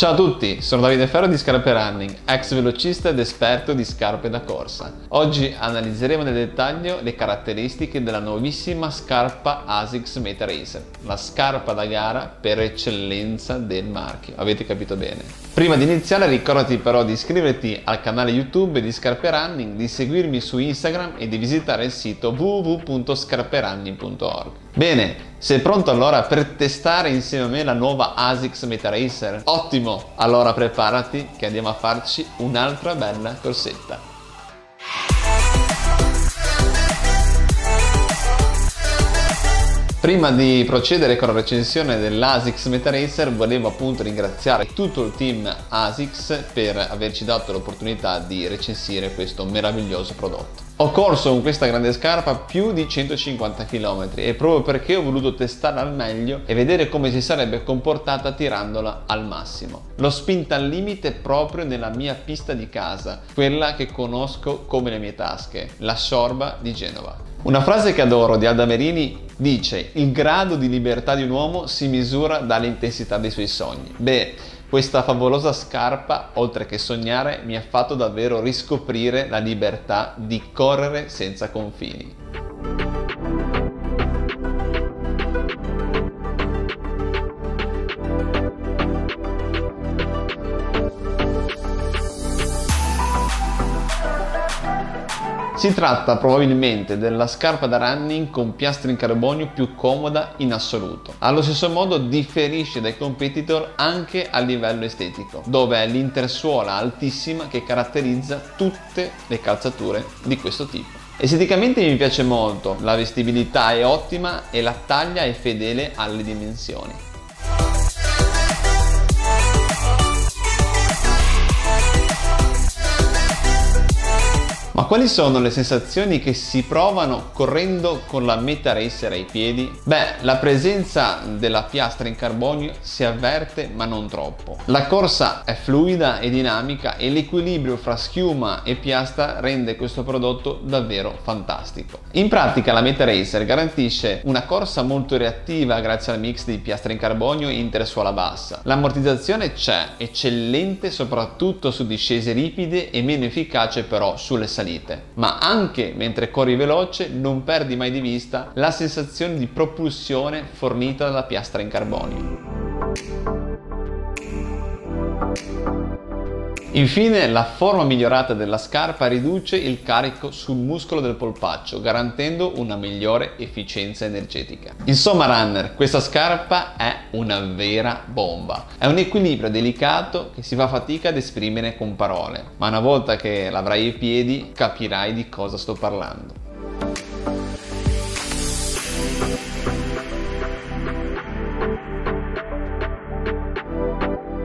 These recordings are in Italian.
Ciao a tutti, sono Davide Ferro di Scarpe Running, ex velocista ed esperto di scarpe da corsa. Oggi analizzeremo nel dettaglio le caratteristiche della nuovissima scarpa ASICS Meta Racer, la scarpa da gara per eccellenza del marchio, avete capito bene. Prima di iniziare ricordati però di iscriverti al canale YouTube di Scarpe Running, di seguirmi su Instagram e di visitare il sito www.scarperunning.org. Bene, sei pronto allora per testare insieme a me la nuova ASICS Meta Racer? Ottimo! Allora preparati che andiamo a farci un'altra bella corsetta. Prima di procedere con la recensione dell'ASICS Meta Racer volevo appunto ringraziare tutto il team ASICS per averci dato l'opportunità di recensire questo meraviglioso prodotto. Ho corso con questa grande scarpa più di 150 km e proprio perché ho voluto testarla al meglio e vedere come si sarebbe comportata tirandola al massimo. L'ho spinta al limite proprio nella mia pista di casa, quella che conosco come le mie tasche, la Sorba di Genova. Una frase che adoro di Alda Merini dice il grado di libertà di un uomo si misura dall'intensità dei suoi sogni. Beh, questa favolosa scarpa, oltre che sognare, mi ha fatto davvero riscoprire la libertà di correre senza confini. Si tratta probabilmente della scarpa da running con piastre in carbonio più comoda in assoluto. Allo stesso modo differisce dai competitor anche a livello estetico, dove è l'intersuola altissima che caratterizza tutte le calzature di questo tipo. Esteticamente mi piace molto, la vestibilità è ottima e la taglia è fedele alle dimensioni. Quali sono le sensazioni che si provano correndo con la Meta Racer ai piedi? Beh, la presenza della piastra in carbonio si avverte ma non troppo. La corsa è fluida e dinamica e l'equilibrio fra schiuma e piastra rende questo prodotto davvero fantastico. In pratica la Meta Racer garantisce una corsa molto reattiva grazie al mix di piastra in carbonio e intersuola bassa. L'ammortizzazione c'è, eccellente soprattutto su discese ripide e meno efficace però sulle salite salite, ma anche mentre corri veloce non perdi mai di vista la sensazione di propulsione fornita dalla piastra in carbonio. Infine la forma migliorata della scarpa riduce il carico sul muscolo del polpaccio garantendo una migliore efficienza energetica. Insomma runner, questa scarpa è una vera bomba. È un equilibrio delicato che si fa fatica ad esprimere con parole, ma una volta che l'avrai ai piedi capirai di cosa sto parlando.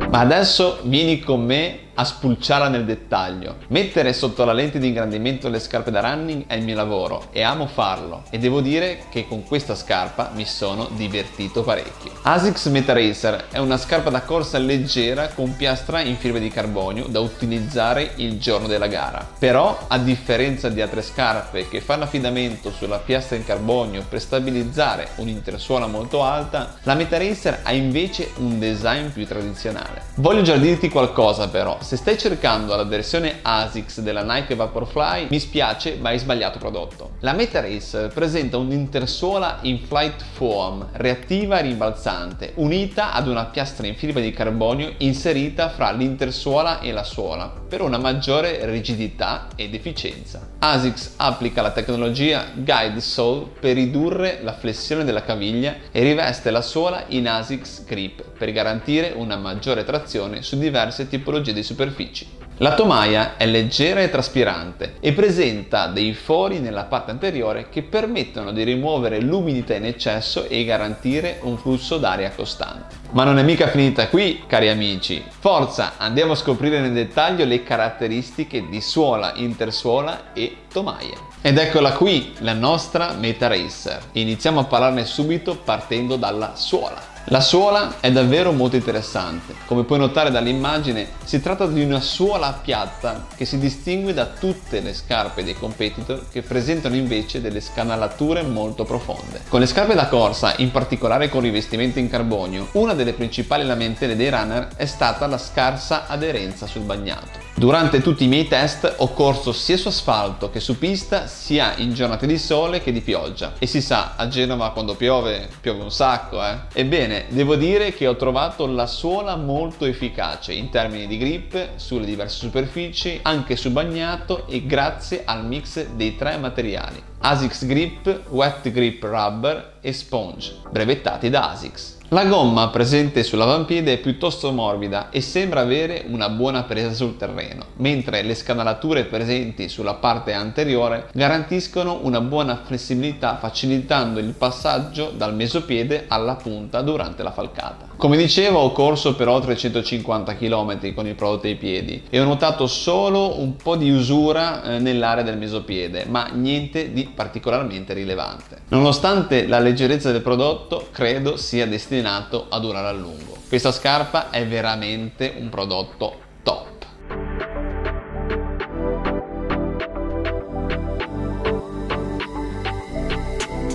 Ma adesso vieni con me a spulciarla nel dettaglio. Mettere sotto la lente di ingrandimento le scarpe da running è il mio lavoro e amo farlo e devo dire che con questa scarpa mi sono divertito parecchio. ASICS Meta Racer è una scarpa da corsa leggera con piastra in fibra di carbonio da utilizzare il giorno della gara. Però a differenza di altre scarpe che fanno affidamento sulla piastra in carbonio per stabilizzare un'intersuola molto alta, la Meta Racer ha invece un design più tradizionale. Voglio già dirti qualcosa però, se stai cercando la versione ASICS della Nike Vaporfly, mi spiace ma hai sbagliato prodotto. La Meta Race presenta un'intersuola in flight foam reattiva e rimbalzante, unita ad una piastra in fibra di carbonio inserita fra l'intersuola e la suola, per una maggiore rigidità ed efficienza. ASICS applica la tecnologia Guide Sole per ridurre la flessione della caviglia e riveste la suola in ASICS Grip per garantire una maggiore trazione su diverse tipologie di superficie superfici. La tomaia è leggera e traspirante e presenta dei fori nella parte anteriore che permettono di rimuovere l'umidità in eccesso e garantire un flusso d'aria costante. Ma non è mica finita qui, cari amici. Forza, andiamo a scoprire nel dettaglio le caratteristiche di suola, intersuola e tomaia. Ed eccola qui, la nostra Meta Racer. Iniziamo a parlarne subito partendo dalla suola. La suola è davvero molto interessante. Come puoi notare dall'immagine, si tratta di una suola piatta che si distingue da tutte le scarpe dei competitor che presentano invece delle scanalature molto profonde. Con le scarpe da corsa, in particolare con rivestimento in carbonio, una delle principali lamentele dei runner è stata la scarsa aderenza sul bagnato. Durante tutti i miei test ho corso sia su asfalto che su pista, sia in giornate di sole che di pioggia. E si sa, a Genova quando piove, piove un sacco, eh. Ebbene, devo dire che ho trovato la suola molto efficace in termini di grip sulle diverse superfici, anche su bagnato e grazie al mix dei tre materiali. ASICS Grip, Wet Grip Rubber e Sponge, brevettati da ASICS. La gomma presente sull'avampiede è piuttosto morbida e sembra avere una buona presa sul terreno, mentre le scanalature presenti sulla parte anteriore garantiscono una buona flessibilità facilitando il passaggio dal mesopiede alla punta durante la falcata. Come dicevo ho corso per oltre 150 km con il prodotto ai piedi e ho notato solo un po' di usura eh, nell'area del mesopiede, ma niente di particolarmente rilevante. Nonostante la leggerezza del prodotto, credo sia destinato a durare a lungo. Questa scarpa è veramente un prodotto top.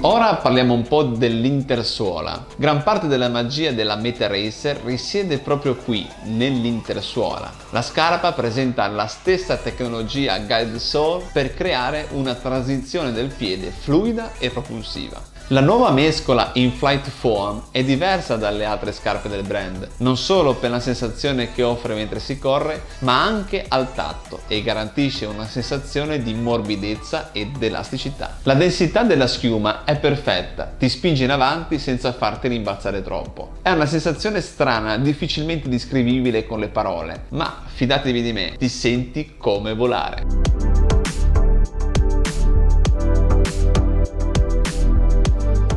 Ora parliamo un po' dell'intersuola. Gran parte della magia della Meta Racer risiede proprio qui, nell'intersuola. La scarpa presenta la stessa tecnologia Guide Sole per creare una transizione del piede fluida e propulsiva. La nuova mescola in Flight Foam è diversa dalle altre scarpe del brand, non solo per la sensazione che offre mentre si corre, ma anche al tatto e garantisce una sensazione di morbidezza ed elasticità. La densità della schiuma è perfetta, ti spinge in avanti senza farti rimbalzare troppo. È una sensazione strana, difficilmente descrivibile con le parole, ma fidatevi di me, ti senti come volare.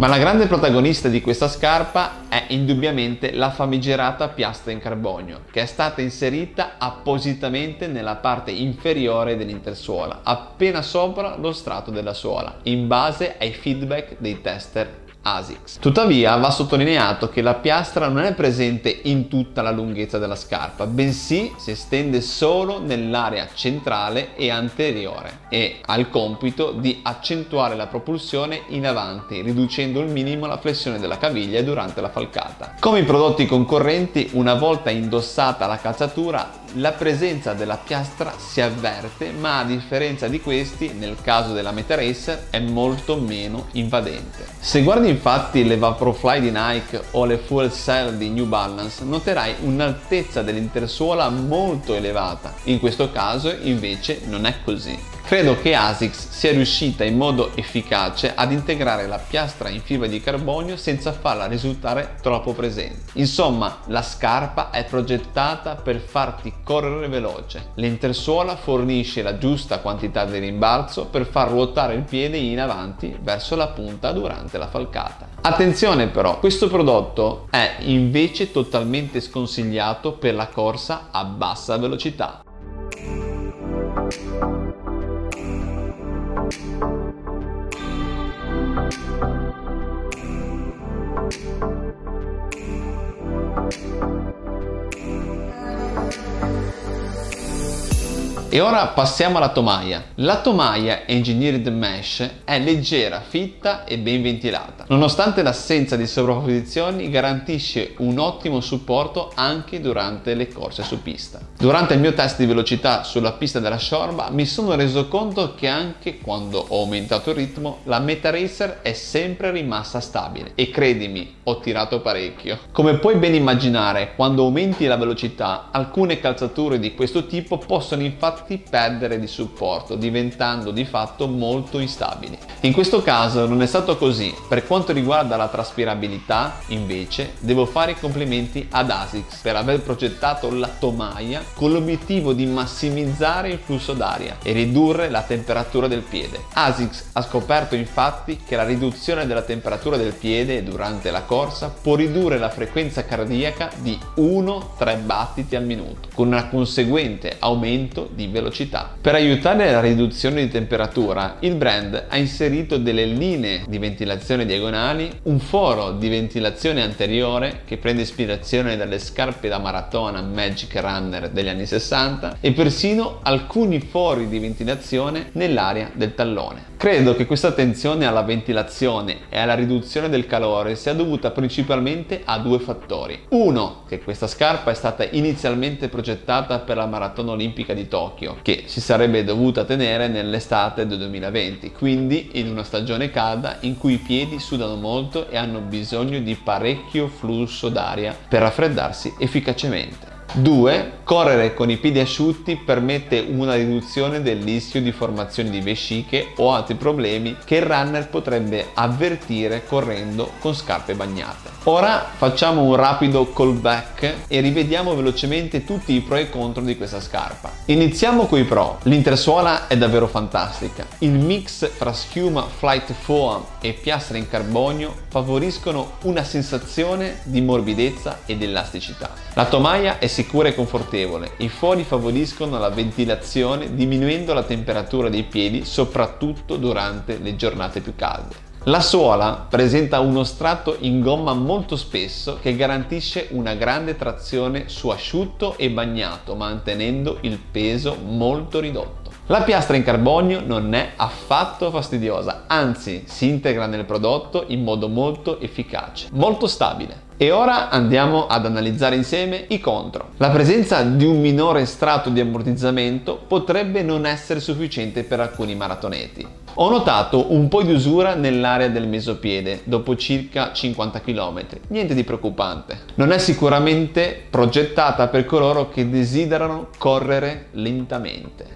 Ma la grande protagonista di questa scarpa è indubbiamente la famigerata piastra in carbonio, che è stata inserita appositamente nella parte inferiore dell'intersuola, appena sopra lo strato della suola, in base ai feedback dei tester ASICS. Tuttavia va sottolineato che la piastra non è presente in tutta la lunghezza della scarpa, bensì si estende solo nell'area centrale e anteriore e ha il compito di accentuare la propulsione in avanti, riducendo al minimo la flessione della caviglia durante la falcata. Come i prodotti concorrenti, una volta indossata la calzatura la presenza della piastra si avverte, ma a differenza di questi, nel caso della Meta Racer, è molto meno invadente. Se guardi infatti le Vaporfly di Nike o le Fuel Cell di New Balance, noterai un'altezza dell'intersuola molto elevata. In questo caso invece non è così. Credo che ASICS sia riuscita in modo efficace ad integrare la piastra in fibra di carbonio senza farla risultare troppo presente. Insomma, la scarpa è progettata per farti correre veloce. L'intersuola fornisce la giusta quantità di rimbalzo per far ruotare il piede in avanti verso la punta durante la falcata. Attenzione però, questo prodotto è invece totalmente sconsigliato per la corsa a bassa velocità. thank you E ora passiamo alla tomaia. La tomaia Engineered Mesh è leggera, fitta e ben ventilata. Nonostante l'assenza di sovrapposizioni garantisce un ottimo supporto anche durante le corse su pista. Durante il mio test di velocità sulla pista della Shorba mi sono reso conto che anche quando ho aumentato il ritmo la Meta Racer è sempre rimasta stabile e credimi ho tirato parecchio. Come puoi ben immaginare quando aumenti la velocità alcune calzature di questo tipo possono infatti infatti perdere di supporto, diventando di fatto molto instabili. In questo caso non è stato così. Per quanto riguarda la traspirabilità, invece, devo fare i complimenti ad ASICS per aver progettato la tomaia con l'obiettivo di massimizzare il flusso d'aria e ridurre la temperatura del piede. ASICS ha scoperto infatti che la riduzione della temperatura del piede durante la corsa può ridurre la frequenza cardiaca di 1-3 battiti al minuto, con un conseguente aumento di velocità. Per aiutare la riduzione di temperatura, il brand ha inserito delle linee di ventilazione diagonali, un foro di ventilazione anteriore che prende ispirazione dalle scarpe da maratona Magic Runner degli anni 60 e persino alcuni fori di ventilazione nell'area del tallone. Credo che questa attenzione alla ventilazione e alla riduzione del calore sia dovuta principalmente a due fattori. Uno, che questa scarpa è stata inizialmente progettata per la maratona olimpica di Tokyo, che si sarebbe dovuta tenere nell'estate del 2020, quindi in una stagione calda in cui i piedi sudano molto e hanno bisogno di parecchio flusso d'aria per raffreddarsi efficacemente. 2. Correre con i piedi asciutti permette una riduzione del rischio di formazione di vesciche o altri problemi che il runner potrebbe avvertire correndo con scarpe bagnate. Ora facciamo un rapido callback e rivediamo velocemente tutti i pro e contro di questa scarpa. Iniziamo con i pro. L'intersuola è davvero fantastica. Il mix fra schiuma Flight Foam e piastra in carbonio favoriscono una sensazione di morbidezza ed elasticità. La tomaia è sicura e confortevole. I fori favoriscono la ventilazione diminuendo la temperatura dei piedi soprattutto durante le giornate più calde. La suola presenta uno strato in gomma molto spesso che garantisce una grande trazione su asciutto e bagnato mantenendo il peso molto ridotto. La piastra in carbonio non è affatto fastidiosa, anzi si integra nel prodotto in modo molto efficace, molto stabile. E ora andiamo ad analizzare insieme i contro. La presenza di un minore strato di ammortizzamento potrebbe non essere sufficiente per alcuni maratoneti. Ho notato un po' di usura nell'area del mesopiede dopo circa 50 km, niente di preoccupante. Non è sicuramente progettata per coloro che desiderano correre lentamente.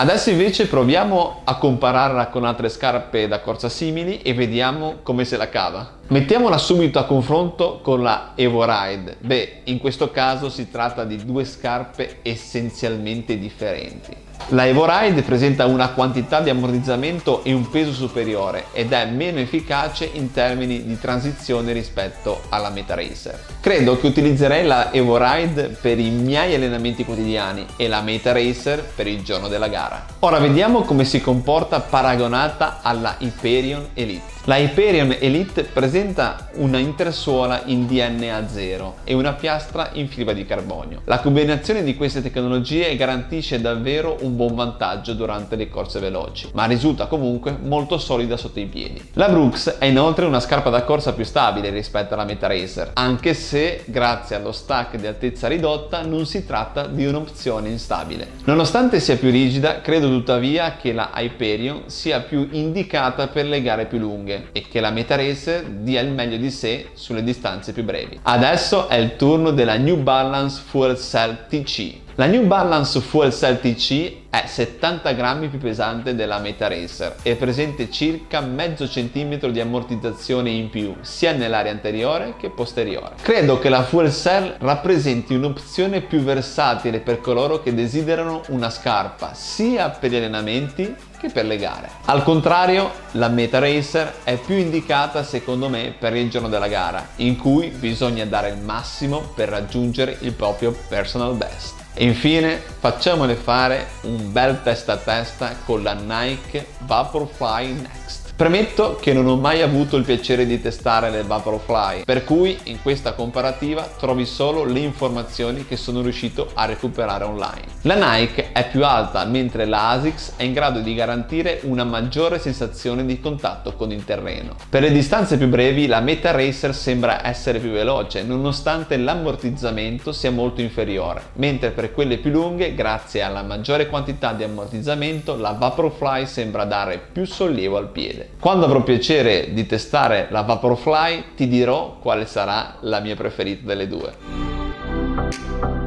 Adesso invece proviamo a compararla con altre scarpe da corsa simili e vediamo come se la cava. Mettiamola subito a confronto con la Evo Ride. Beh, in questo caso si tratta di due scarpe essenzialmente differenti. La Evoride presenta una quantità di ammortizzamento e un peso superiore ed è meno efficace in termini di transizione rispetto alla Meta Racer. Credo che utilizzerei la Evoride per i miei allenamenti quotidiani e la Meta Racer per il giorno della gara. Ora vediamo come si comporta paragonata alla Hyperion Elite. La Hyperion Elite presenta una intersuola in DNA 0 e una piastra in fibra di carbonio. La combinazione di queste tecnologie garantisce davvero un buon vantaggio durante le corse veloci, ma risulta comunque molto solida sotto i piedi. La Brooks è inoltre una scarpa da corsa più stabile rispetto alla Meta Racer, anche se grazie allo stack di altezza ridotta non si tratta di un'opzione instabile. Nonostante sia più rigida, credo tuttavia che la Hyperion sia più indicata per le gare più lunghe e che la Meta Racer dia il meglio di sé sulle distanze più brevi. Adesso è il turno della New Balance Fuel Cell TC. La New Balance Fuel Cell TC è 70 grammi più pesante della Meta Racer e presente circa mezzo centimetro di ammortizzazione in più sia nell'area anteriore che posteriore. Credo che la Fuel Cell rappresenti un'opzione più versatile per coloro che desiderano una scarpa sia per gli allenamenti che per le gare. Al contrario, la Meta Racer è più indicata secondo me per il giorno della gara, in cui bisogna dare il massimo per raggiungere il proprio personal best. E infine facciamole fare un bel testa a testa con la Nike Vaporfly Next. Premetto che non ho mai avuto il piacere di testare le Vaporfly, per cui in questa comparativa trovi solo le informazioni che sono riuscito a recuperare online. La Nike è più alta, mentre la ASICS è in grado di garantire una maggiore sensazione di contatto con il terreno. Per le distanze più brevi la Meta Racer sembra essere più veloce, nonostante l'ammortizzamento sia molto inferiore, mentre per quelle più lunghe, grazie alla maggiore quantità di ammortizzamento, la Vaporfly sembra dare più sollievo al piede. Quando avrò piacere di testare la Vaporfly ti dirò quale sarà la mia preferita delle due.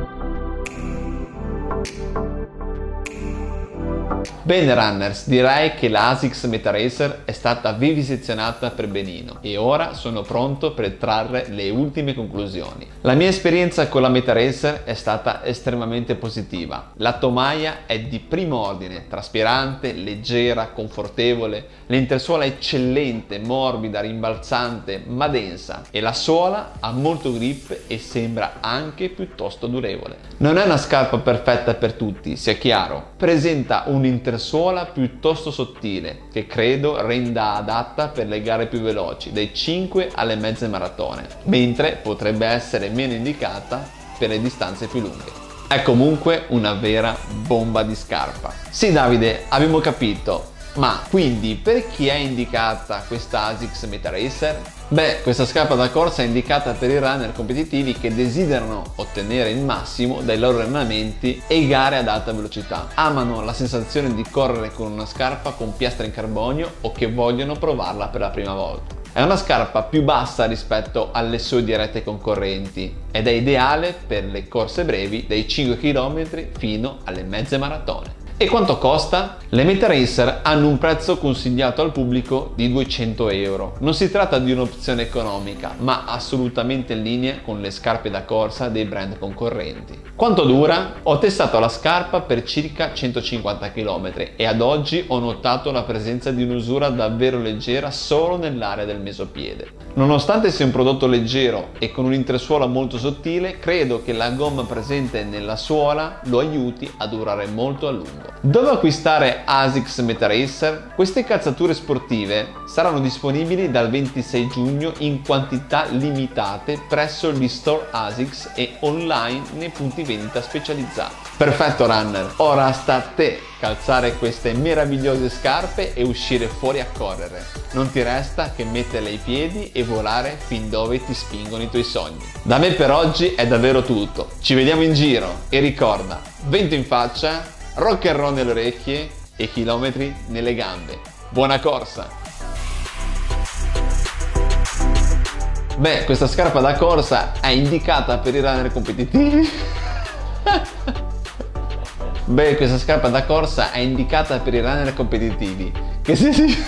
Bene runners, direi che la ASICS Meta Racer è stata vivisezionata per benino e ora sono pronto per trarre le ultime conclusioni. La mia esperienza con la Meta Racer è stata estremamente positiva. La tomaia è di primo ordine, traspirante, leggera, confortevole, l'intersuola eccellente, morbida, rimbalzante ma densa e la suola ha molto grip e sembra anche piuttosto durevole. Non è una scarpa perfetta per tutti, sia chiaro, presenta un intersuola suola piuttosto sottile che credo renda adatta per le gare più veloci, dai 5 alle mezze maratone, mentre potrebbe essere meno indicata per le distanze più lunghe. È comunque una vera bomba di scarpa. Sì Davide, abbiamo capito, ma quindi per chi è indicata questa ASICS Meta Racer? Beh, questa scarpa da corsa è indicata per i runner competitivi che desiderano ottenere il massimo dai loro allenamenti e gare ad alta velocità. Amano la sensazione di correre con una scarpa con piastra in carbonio o che vogliono provarla per la prima volta. È una scarpa più bassa rispetto alle sue dirette concorrenti ed è ideale per le corse brevi dai 5 km fino alle mezze maratone. E quanto costa? Le Meta Racer hanno un prezzo consigliato al pubblico di 200 euro. Non si tratta di un'opzione economica, ma assolutamente in linea con le scarpe da corsa dei brand concorrenti. Quanto dura? Ho testato la scarpa per circa 150 km e ad oggi ho notato la presenza di un'usura davvero leggera solo nell'area del mesopiede. Nonostante sia un prodotto leggero e con un'intresuola molto sottile, credo che la gomma presente nella suola lo aiuti a durare molto a lungo. Dove acquistare ASICS Meta Racer? Queste calzature sportive saranno disponibili dal 26 giugno in quantità limitate presso gli store ASICS e online nei punti vendita specializzati. Perfetto runner, ora sta a te calzare queste meravigliose scarpe e uscire fuori a correre. Non ti resta che metterle ai piedi e volare fin dove ti spingono i tuoi sogni. Da me per oggi è davvero tutto. Ci vediamo in giro e ricorda, vento in faccia, rock and roll nelle orecchie e chilometri nelle gambe. Buona corsa! Beh, questa scarpa da corsa è indicata per i runner competitivi. Beh, questa scarpa da corsa è indicata per i runner competitivi. Che se si...